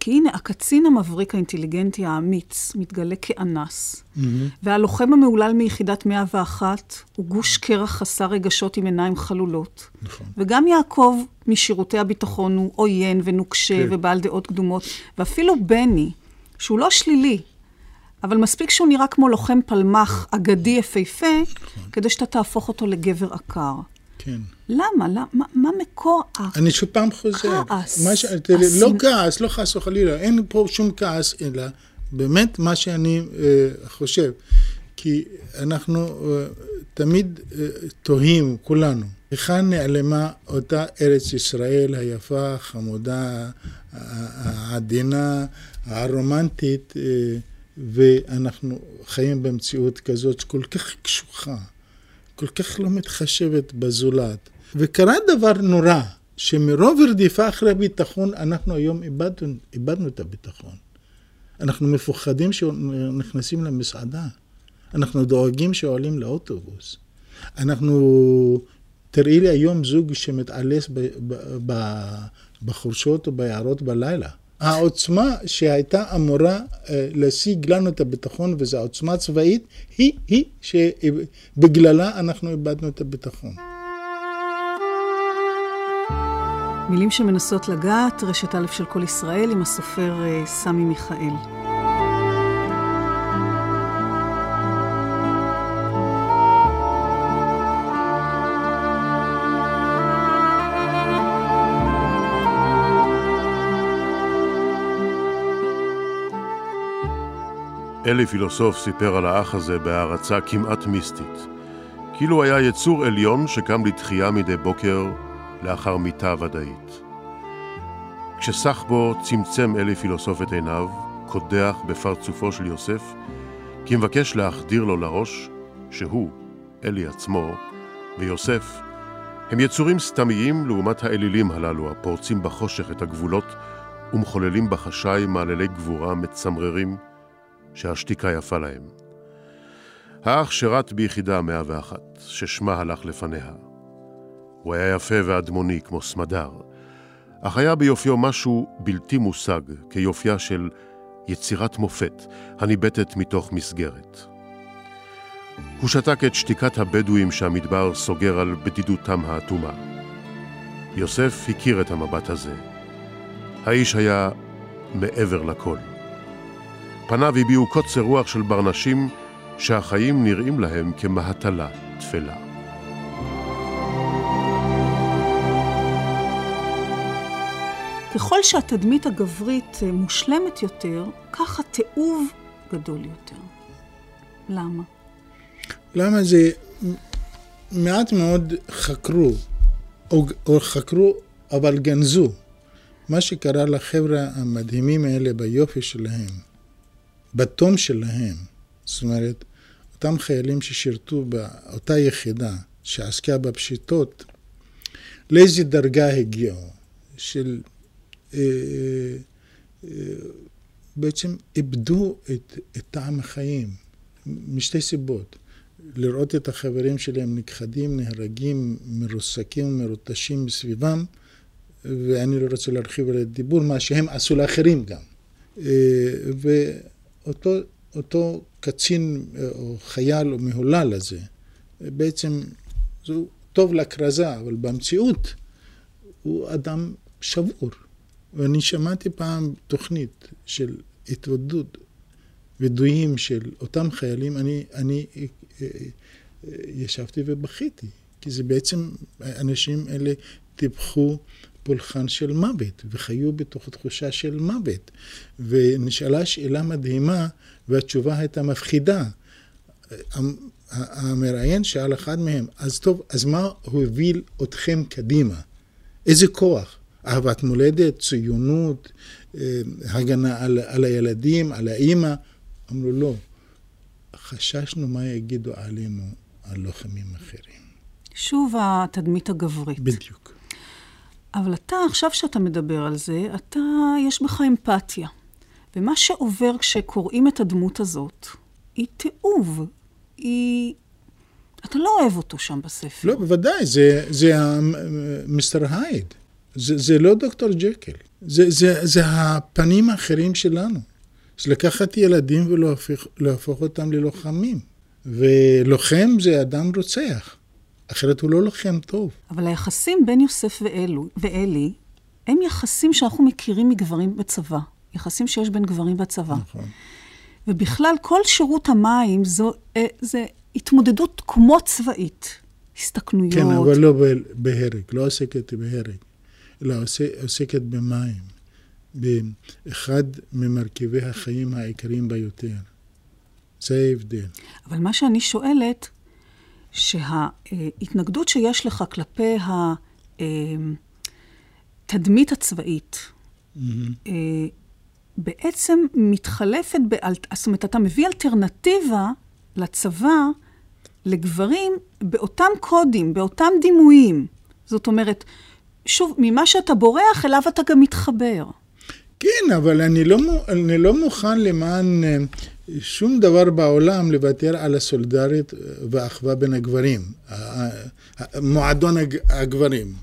כי הנה, הקצין המבריק האינטליגנטי האמיץ מתגלה כאנס, mm-hmm. והלוחם המהולל מיחידת 101 הוא גוש קרח חסר רגשות עם עיניים חלולות. נכון. וגם יעקב משירותי הביטחון הוא עוין ונוקשה כן. ובעל דעות קדומות, ואפילו בני, שהוא לא שלילי, אבל מספיק שהוא נראה כמו לוחם פלמח אגדי יפהפה, נכון. כדי שאתה תהפוך אותו לגבר עקר. כן. למה? למה? מה, מה מקור הכעס? אני שוב פעם חוזר. כעס. ש... תראי, לא כעס, לא חס וחלילה, אין פה שום כעס, אלא באמת מה שאני אה, חושב. כי אנחנו אה, תמיד אה, תוהים, כולנו, היכן נעלמה אותה ארץ ישראל היפה, החמודה, העדינה, הרומנטית, אה, ואנחנו חיים במציאות כזאת כל כך קשוחה. כל כך לא מתחשבת בזולת. וקרה דבר נורא, שמרוב רדיפה אחרי ביטחון, אנחנו היום איבדנו, איבדנו את הביטחון. אנחנו מפוחדים שנכנסים למסעדה. אנחנו דואגים שעולים לאוטובוס. אנחנו תראי לי היום זוג שמתעלס בחורשות או ביערות בלילה. העוצמה שהייתה אמורה אה, להשיג לנו את הביטחון, וזו העוצמה הצבאית, היא, היא שבגללה אנחנו איבדנו את הביטחון. מילים שמנסות לגעת, רשת א' של כל ישראל עם הסופר אה, סמי מיכאל. אלי פילוסוף סיפר על האח הזה בהערצה כמעט מיסטית. כאילו היה יצור עליון שקם לתחייה מדי בוקר לאחר מיטה ודאית. כשסח בו צמצם אלי פילוסוף את עיניו, קודח בפרצופו של יוסף, כי מבקש להחדיר לו לראש שהוא, אלי עצמו, ויוסף, הם יצורים סתמיים לעומת האלילים הללו, הפורצים בחושך את הגבולות ומחוללים בחשאי מעללי גבורה מצמררים, שהשתיקה יפה להם. האח שירת ביחידה 101, ששמה הלך לפניה. הוא היה יפה ואדמוני כמו סמדר, אך היה ביופיו משהו בלתי מושג, כיופייה של יצירת מופת, הניבטת מתוך מסגרת. הוא שתק את שתיקת הבדואים שהמדבר סוגר על בדידותם האטומה. יוסף הכיר את המבט הזה. האיש היה מעבר לכל. פניו הביעו קוצר רוח של ברנשים שהחיים נראים להם כמהטלה תפלה. ככל שהתדמית הגברית אה, מושלמת יותר, כך התיעוב גדול יותר. למה? למה זה מעט מאוד חקרו, או, או חקרו אבל גנזו, מה שקרה לחבר'ה המדהימים האלה ביופי שלהם. בתום שלהם, זאת אומרת, אותם חיילים ששירתו באותה יחידה שעסקה בפשיטות, לאיזה דרגה הגיעו? של... אה, אה, בעצם איבדו את, את טעם החיים, משתי סיבות. לראות את החברים שלהם נכחדים, נהרגים, מרוסקים ומרוטשים מסביבם, ואני לא רוצה להרחיב על הדיבור, מה שהם עשו לאחרים גם. אה, אותו, אותו קצין אה, או חייל או מהולל הזה, בעצם זה טוב לכרזה, אבל במציאות הוא אדם שבור. ואני שמעתי פעם תוכנית של התוודות ודויים של אותם חיילים, אני, אני אה, אה, ישבתי ובכיתי, כי זה בעצם, אנשים אלה טיפחו פולחן של מוות, וחיו בתוך תחושה של מוות. ונשאלה שאלה מדהימה, והתשובה הייתה מפחידה. המראיין שאל אחד מהם, אז טוב, אז מה הוביל אתכם קדימה? איזה כוח? אהבת מולדת, ציונות, אה, הגנה על, על הילדים, על האימא? אמרו לא, חששנו מה יגידו עלינו על לוחמים אחרים. שוב התדמית הגברית. בדיוק. אבל אתה, עכשיו שאתה מדבר על זה, אתה, יש בך אמפתיה. ומה שעובר כשקוראים את הדמות הזאת, היא תיעוב. היא... אתה לא אוהב אותו שם בספר. לא, בוודאי, זה, זה מיסטר הייד. זה, זה לא דוקטור ג'קל. זה, זה, זה הפנים האחרים שלנו. זה לקחת ילדים ולהפוך אותם ללוחמים. ולוחם זה אדם רוצח. אחרת הוא לא לוחם טוב. אבל היחסים בין יוסף ואלו, ואלי, הם יחסים שאנחנו מכירים מגברים בצבא. יחסים שיש בין גברים בצבא. נכון. ובכלל, כל שירות המים זו, אה, זה התמודדות כמו צבאית. הסתכנויות. כן, אבל לא בהרג, לא עוסקת בהרג, אלא עוסקת במים. באחד ממרכיבי החיים העיקריים ביותר. זה ההבדל. אבל מה שאני שואלת, שההתנגדות שיש לך כלפי התדמית הצבאית, mm-hmm. בעצם מתחלפת, באל... זאת אומרת, אתה מביא אלטרנטיבה לצבא, לגברים, באותם קודים, באותם דימויים. זאת אומרת, שוב, ממה שאתה בורח, אליו אתה גם מתחבר. כן, אבל אני לא, אני לא מוכן למען אה, שום דבר בעולם לוותר על הסולידריות והאחווה בין הגברים, מועדון הגברים.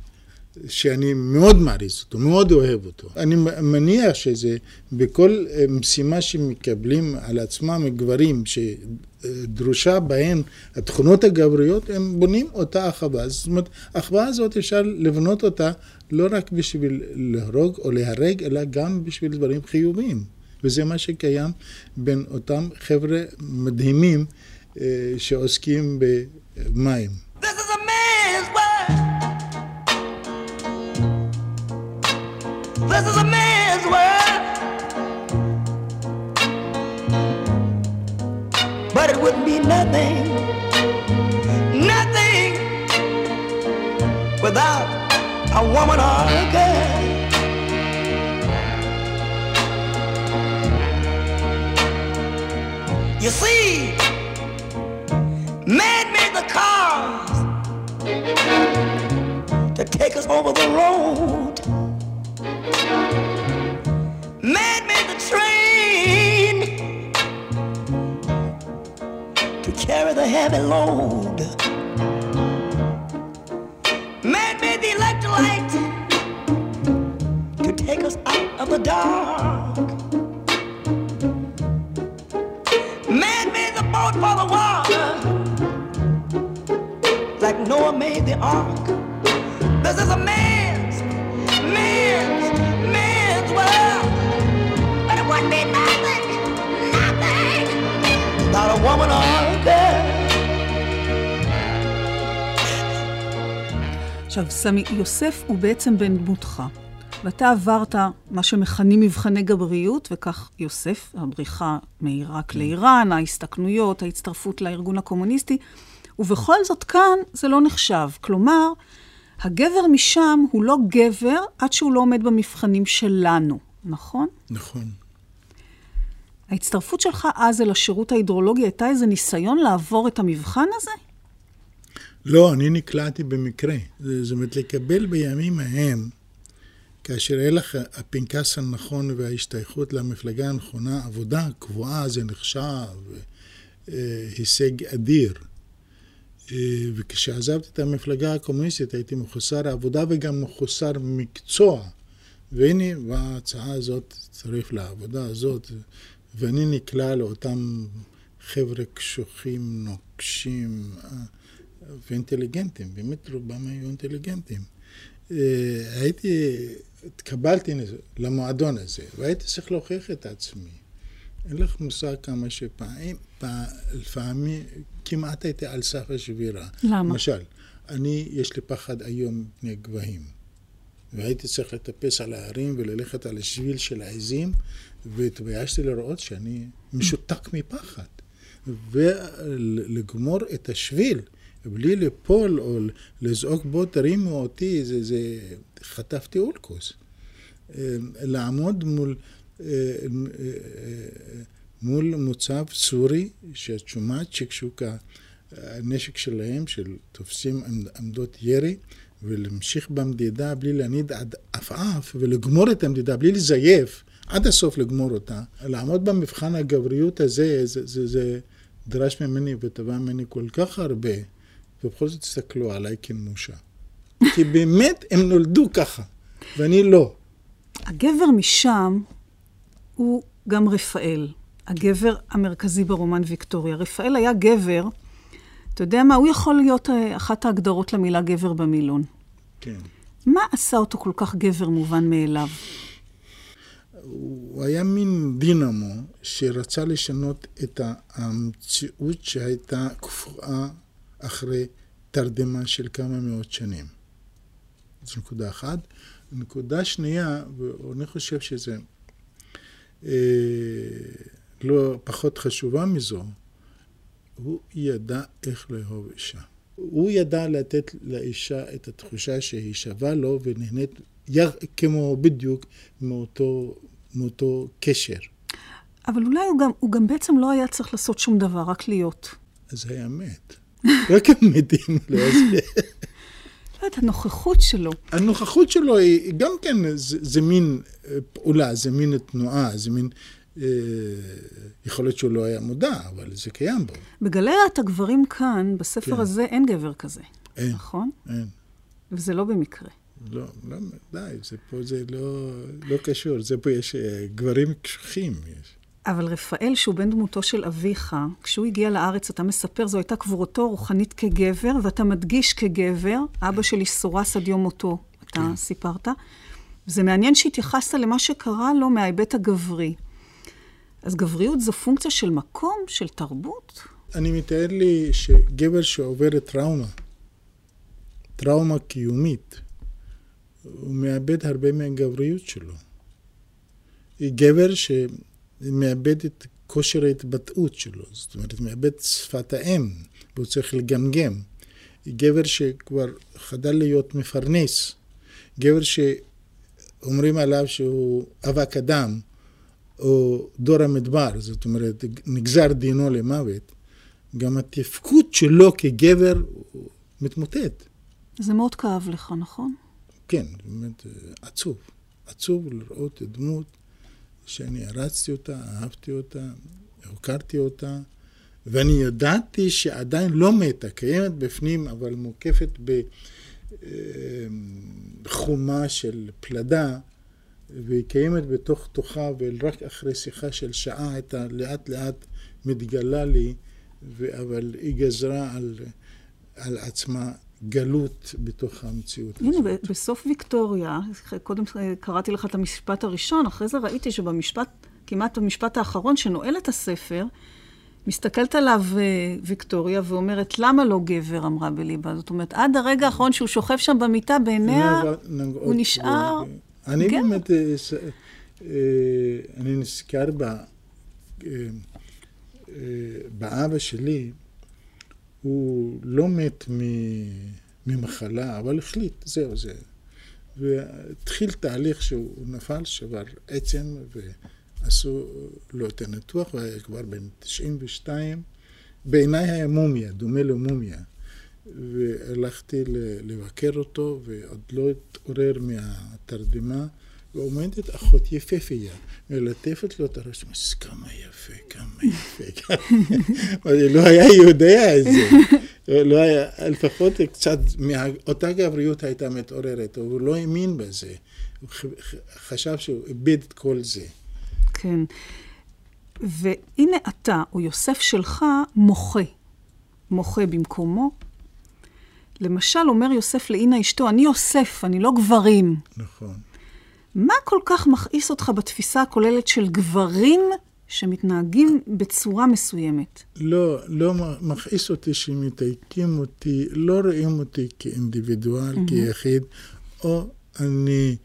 שאני מאוד מעריץ אותו, מאוד אוהב אותו. אני מניח שזה בכל אה, משימה שמקבלים על עצמם גברים שדרושה בהן התכונות הגבריות, הם בונים אותה אחווה. זאת אומרת, האחווה הזאת אפשר לבנות אותה לא רק בשביל להרוג או להרג, אלא גם בשביל דברים חיוביים. וזה מה שקיים בין אותם חבר'ה מדהימים אה, שעוסקים במים. This is a man's world. But it wouldn't be nothing, nothing without a woman or a girl. You see, man made the cars to take us over the road. Man made the train to carry the heavy load. Man made the electric light to take us out of the dark. Like Noah made the ark. This is a man's, man's, man's world. But it wouldn't be nothing, nothing without a woman or a girl. עכשיו, סמי, יוסף הוא בעצם בן דמותך, ואתה עברת מה שמכנים מבחני גבריות, וכך יוסף, הבריחה מעיראק לאיראן, ההסתכנויות, ההצטרפות לארגון הקומוניסטי, ובכל זאת כאן זה לא נחשב. כלומר, הגבר משם הוא לא גבר עד שהוא לא עומד במבחנים שלנו, נכון? נכון. ההצטרפות שלך אז אל השירות ההידרולוגי הייתה איזה ניסיון לעבור את המבחן הזה? לא, אני נקלעתי במקרה. זאת אומרת, לקבל בימים ההם, כאשר יהיה לך הפנקס הנכון וההשתייכות למפלגה הנכונה, עבודה קבועה זה נחשב אה, הישג אדיר. אה, וכשעזבתי את המפלגה הקומוניסטית הייתי מחוסר עבודה וגם מחוסר מקצוע. והנה באה ההצעה הזאת, צריך לעבודה הזאת, ואני נקלע לאותם חבר'ה קשוחים, נוקשים אה, ואינטליגנטים, באמת רובם היו אינטליגנטים. אה, הייתי, התקבלתי למועדון הזה, והייתי צריך להוכיח את עצמי. אין לך מושג כמה שפעמים, לפעמים כמעט הייתי על סף השבירה. למה? למשל, אני, יש לי פחד איום מפני גבהים. והייתי צריך לטפס על ההרים וללכת על השביל של העזים, והתביישתי לראות שאני משותק מפחד. ולגמור את השביל בלי ליפול או לזעוק בו תרימו אותי, זה, זה חטפתי אולקוס. לעמוד מול, מול מוצב סורי, שאת שומעת שקשוקה הנשק שלהם, של תופסים עמדות ירי, ולהמשיך במדידה בלי להניד עד עפעף, ולגמור את המדידה בלי לזייף, עד הסוף לגמור אותה. לעמוד במבחן הגבריות הזה, זה, זה, זה דרש ממני ותבע ממני כל כך הרבה, ובכל זאת תסתכלו עליי כמושה. כי באמת הם נולדו ככה, ואני לא. הגבר משם הוא גם רפאל, הגבר המרכזי ברומן ויקטוריה. רפאל היה גבר, אתה יודע מה, הוא יכול להיות אה, אחת ההגדרות למילה גבר במילון. כן. מה עשה אותו כל כך גבר מובן מאליו? הוא היה מין דינמו שרצה לשנות את המציאות שהייתה קפואה אחרי תרדמה של כמה מאות שנים. זו נקודה אחת. נקודה שנייה, ואני חושב שזה לא פחות חשובה מזו, הוא ידע איך לאהוב אישה. הוא ידע לתת לאישה את התחושה שהיא שווה לו ונהנית כמו בדיוק מאותו, מאותו קשר. אבל אולי הוא גם, הוא גם בעצם לא היה צריך לעשות שום דבר, רק להיות. אז היה מת. רק המתים לא לא יודעת, הנוכחות שלו. הנוכחות שלו היא גם כן, זה, זה מין אה, פעולה, זה מין תנועה, זה מין... אה, יכול להיות שהוא לא היה מודע, אבל זה קיים בו. בגלריית הגברים כאן, בספר כן. הזה, אין גבר כזה. אין, נכון? אין. וזה לא במקרה. לא, לא, די, זה פה זה לא, לא קשור, זה פה יש אה, גברים קשוחים. יש. אבל רפאל, שהוא בן דמותו של אביך, כשהוא הגיע לארץ, אתה מספר, זו הייתה קבורתו רוחנית כגבר, ואתה מדגיש כגבר, אבא שלי סורס עד יום מותו, אתה כן. סיפרת. זה מעניין שהתייחסת למה שקרה לו מההיבט הגברי. אז גבריות זו פונקציה של מקום, של תרבות? אני מתאר לי שגבר שעובר טראומה, טראומה קיומית, הוא מאבד הרבה מהגבריות שלו. גבר שמאבד את כושר ההתבטאות שלו, זאת אומרת, מאבד שפת האם, והוא צריך לגמגם. גבר שכבר חדל להיות מפרנס, גבר שאומרים עליו שהוא אבק אדם, או דור המדבר, זאת אומרת, נגזר דינו למוות, גם התפקוד שלו כגבר מתמוטט. זה מאוד כאב לך, נכון? כן, באמת עצוב. עצוב לראות דמות שאני הרצתי אותה, אהבתי אותה, הוקרתי אותה, ואני ידעתי שעדיין לא מתה, קיימת בפנים, אבל מוקפת בחומה של פלדה, והיא קיימת בתוך תוכה, ורק אחרי שיחה של שעה הייתה לאט לאט מתגלה לי, אבל היא גזרה על, על עצמה גלות בתוך המציאות הנה, הזאת. ב- בסוף ויקטוריה, קודם קראתי לך את המשפט הראשון, אחרי זה ראיתי שבמשפט, כמעט במשפט האחרון שנועל את הספר, מסתכלת עליו אה, ויקטוריה ואומרת, למה לא גבר? אמרה בליבה. זאת אומרת, עד הרגע האחרון שהוא שוכב שם במיטה, בעיניה, הוא נשאר ב- אני גבר. באמת, אה, אה, אני נזכר ב... באבא שלי, הוא לא מת ממחלה, אבל החליט, זהו זה. והתחיל תהליך שהוא נפל, שבר עצם, ועשו לו את הניתוח, הוא היה כבר בן 92. בעיניי היה מומיה, דומה למומיה. והלכתי לבקר אותו, ועוד לא התעורר מהתרדמה, ועומדת אחות יפהפייה, מלטפת לו את הראש, אומרת, כמה יפה, כמה יפה, כמה. לא היה יודע את זה. לא היה, לפחות קצת, מאותה גבריות הייתה מתעוררת, הוא לא האמין בזה. הוא חשב שהוא איבד את כל זה. כן. והנה אתה, או יוסף שלך, מוחה. מוחה במקומו. למשל, אומר יוסף לאינה אשתו, אני יוסף, אני לא גברים. נכון. מה כל כך מכעיס אותך בתפיסה הכוללת של גברים שמתנהגים בצורה מסוימת? לא, לא מכעיס אותי שמתייקים אותי, לא רואים אותי כאינדיבידואל, mm-hmm. כיחיד, או אני,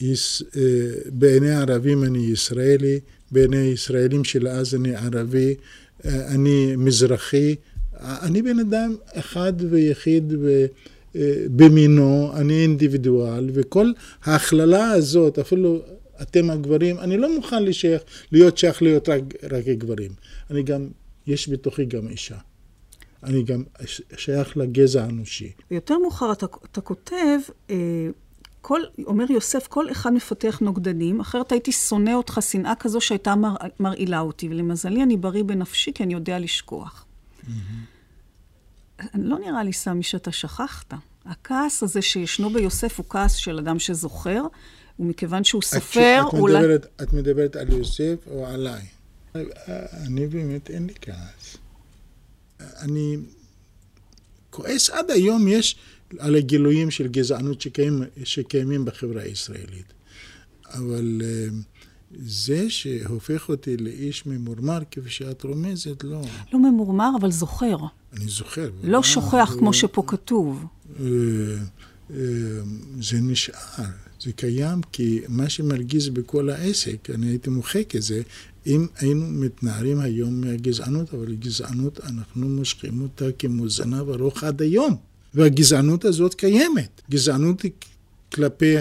יש, אה, בעיני הערבים אני ישראלי, בעיני ישראלים של אז אני ערבי, אה, אני מזרחי, אני בן אדם אחד ויחיד ו... אה, במינו, אני אינדיבידואל, וכל ההכללה הזאת, אפילו אתם הגברים, אני לא מוכן לשייך, להיות שייך להיות רק, רק גברים. אני גם, יש בתוכי גם אישה. אני גם שייך לגזע האנושי. ויותר מאוחר אתה, אתה כותב, אה, כל, אומר יוסף, כל אחד מפתח נוגדנים, אחרת הייתי שונא אותך שנאה כזו שהייתה מר, מרעילה אותי, ולמזלי אני בריא בנפשי כי אני יודע לשכוח. לא נראה לי, סמי, שאתה שכחת. הכעס הזה שישנו ביוסף הוא כעס של אדם שזוכר, ומכיוון שהוא סופר, את, את, אולי... מדברת, את מדברת על יוסף או עליי? אני באמת, אין לי כעס. אני כועס עד היום, יש על הגילויים של גזענות שקיים, שקיימים בחברה הישראלית. אבל אה, זה שהופך אותי לאיש ממורמר, כפי שאת רומזת, לא. לא ממורמר, אבל זוכר. אני זוכר. לא שוכח כמו שפה כתוב. אה, אה, זה נשאר, זה קיים, כי מה שמרגיז בכל העסק, אני הייתי מוחק את זה, אם היינו מתנערים היום מהגזענות, אבל גזענות, אנחנו מושכים אותה כמו זנב ארוך עד היום. והגזענות הזאת קיימת. גזענות היא כלפי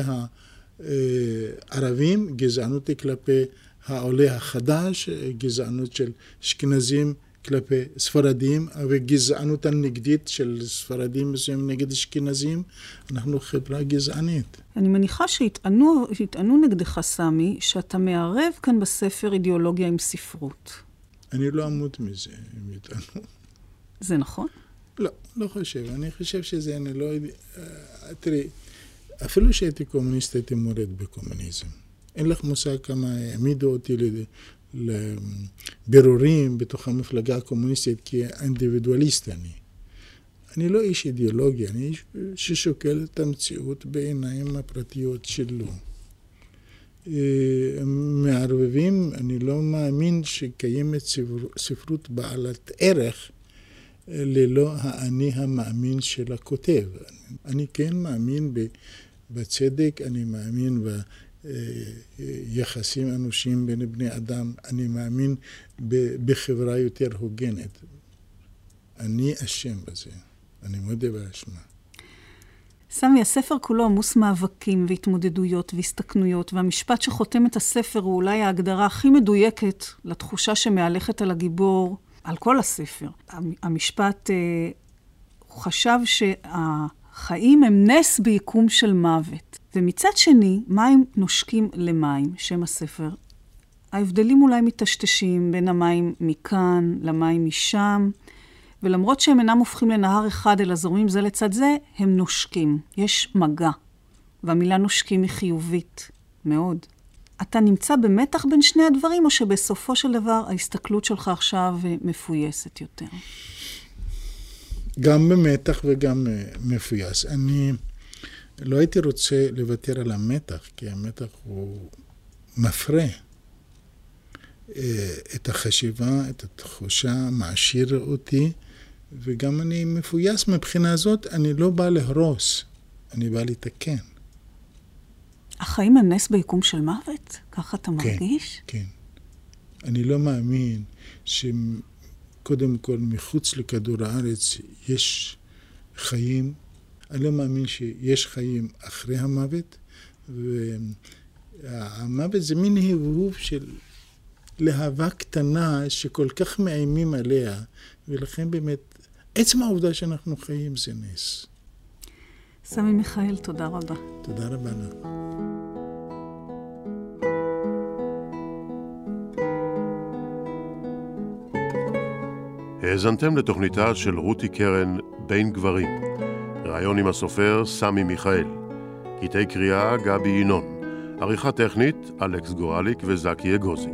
הערבים, גזענות היא כלפי העולה החדש, גזענות של אשכנזים כלפי ספרדים, וגזענות הנגדית של ספרדים מסוימים נגד אשכנזים, אנחנו חברה גזענית. אני מניחה שיטענו נגדך, סמי, שאתה מערב כאן בספר אידיאולוגיה עם ספרות. אני לא אמות מזה, אם יטענו. זה נכון? לא, לא חושב. אני חושב שזה, אני לא יודע... אה, תראי, אפילו שהייתי קומוניסט, הייתי מורד בקומוניזם. אין לך מושג כמה העמידו אותי לבירורים בתוך המפלגה הקומוניסטית כאינדיבידואליסט אני. אני לא איש אידיאולוגי, אני איש ששוקל את המציאות בעיניים הפרטיות שלו. אה, מערבבים, אני לא מאמין שקיימת ספרות בעלת ערך ללא האני המאמין של הכותב. אני כן מאמין בצדק, אני מאמין ביחסים אנושיים בין בני אדם, אני מאמין בחברה יותר הוגנת. אני אשם בזה, אני מודה באשמה. סמי, הספר כולו עמוס מאבקים והתמודדויות והסתכנויות, והמשפט שחותם את הספר הוא אולי ההגדרה הכי מדויקת לתחושה שמהלכת על הגיבור על כל הספר. המשפט, אה, הוא חשב שהחיים הם נס ביקום של מוות. ומצד שני, מים נושקים למים, שם הספר. ההבדלים אולי מטשטשים בין המים מכאן למים משם, ולמרות שהם אינם הופכים לנהר אחד אלא זורמים זה לצד זה, הם נושקים. יש מגע. והמילה נושקים היא חיובית מאוד. אתה נמצא במתח בין שני הדברים, או שבסופו של דבר ההסתכלות שלך עכשיו מפויסת יותר? גם במתח וגם אה, מפויס. אני לא הייתי רוצה לוותר על המתח, כי המתח הוא מפרה אה, את החשיבה, את התחושה, מעשיר אותי, וגם אני מפויס מבחינה זאת, אני לא בא להרוס, אני בא לתקן. החיים הם נס ביקום של מוות? ככה אתה כן, מרגיש? כן. אני לא מאמין שקודם כל מחוץ לכדור הארץ יש חיים. אני לא מאמין שיש חיים אחרי המוות, והמוות זה מין הבהוב של להבה קטנה שכל כך מאיימים עליה, ולכן באמת, עצם העובדה שאנחנו חיים זה נס. סמי מיכאל, תודה רבה. תודה רבה לך. האזנתם לתוכניתה של רותי קרן בין גברים. ראיון עם הסופר סמי מיכאל. קטעי קריאה גבי ינון. עריכה טכנית אלכס גורליק וזקי אגוזי.